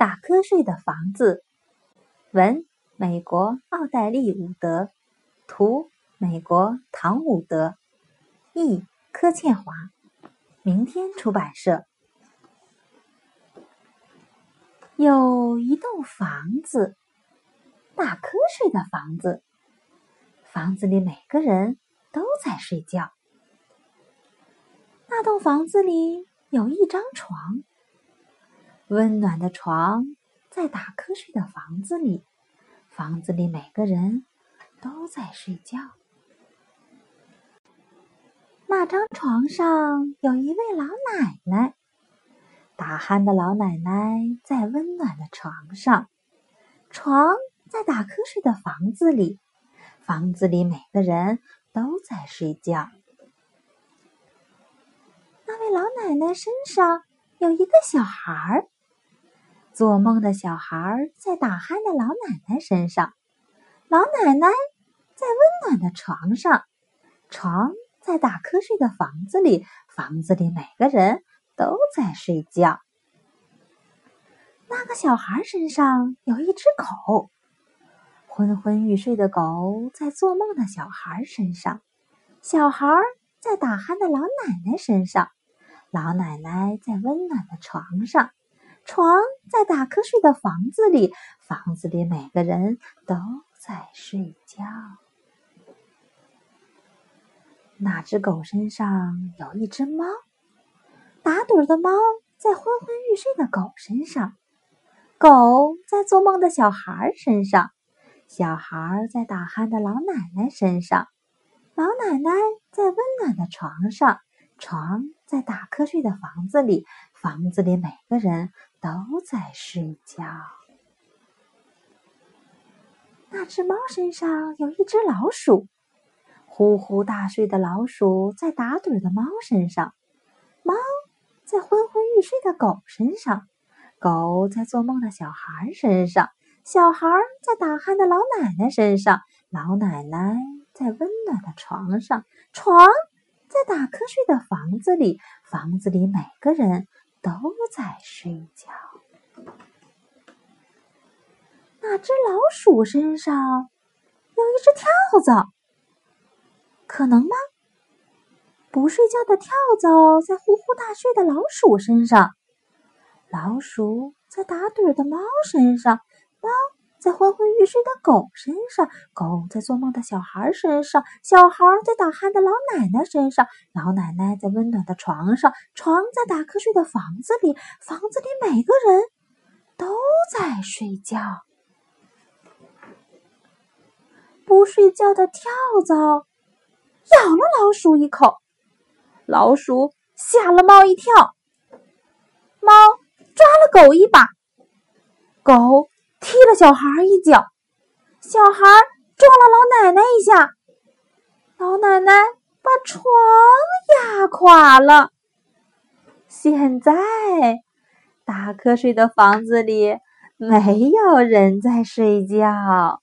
打瞌睡的房子，文美国奥黛丽·伍德，图美国唐伍德，译柯倩华，明天出版社。有一栋房子，打瞌睡的房子，房子里每个人都在睡觉。那栋房子里有一张床。温暖的床在打瞌睡的房子里，房子里每个人都在睡觉。那张床上有一位老奶奶，打鼾的老奶奶在温暖的床上，床在打瞌睡的房子里，房子里每个人都在睡觉。那位老奶奶身上有一个小孩儿。做梦的小孩在打鼾的老奶奶身上，老奶奶在温暖的床上，床在打瞌睡的房子里，房子里每个人都在睡觉。那个小孩身上有一只狗，昏昏欲睡的狗在做梦的小孩身上，小孩在打鼾的老奶奶身上，老奶奶在温暖的床上。床在打瞌睡的房子里，房子里每个人都在睡觉。那只狗身上有一只猫，打盹的猫在昏昏欲睡的狗身上，狗在做梦的小孩身上，小孩在打鼾的老奶奶身上，老奶奶在温暖的床上，床在打瞌睡的房子里，房子里每个人。都在睡觉。那只猫身上有一只老鼠，呼呼大睡的老鼠在打盹的猫身上，猫在昏昏欲睡的狗身上，狗在做梦的小孩身上，小孩在打鼾的老奶奶身上，老奶奶在温暖的床上，床在打瞌睡的房子里，房子里每个人。都在睡觉。那只老鼠身上有一只跳蚤，可能吗？不睡觉的跳蚤在呼呼大睡的老鼠身上，老鼠在打盹的猫身上，猫。在昏昏欲睡的狗身上，狗在做梦的小孩身上，小孩在打鼾的老奶奶身上，老奶奶在温暖的床上，床在打瞌睡的房子里，房子里每个人都在睡觉。不睡觉的跳蚤咬了老鼠一口，老鼠吓了猫一跳，猫抓了狗一把，狗。踢了小孩一脚，小孩撞了老奶奶一下，老奶奶把床压垮了。现在，打瞌睡的房子里没有人在睡觉。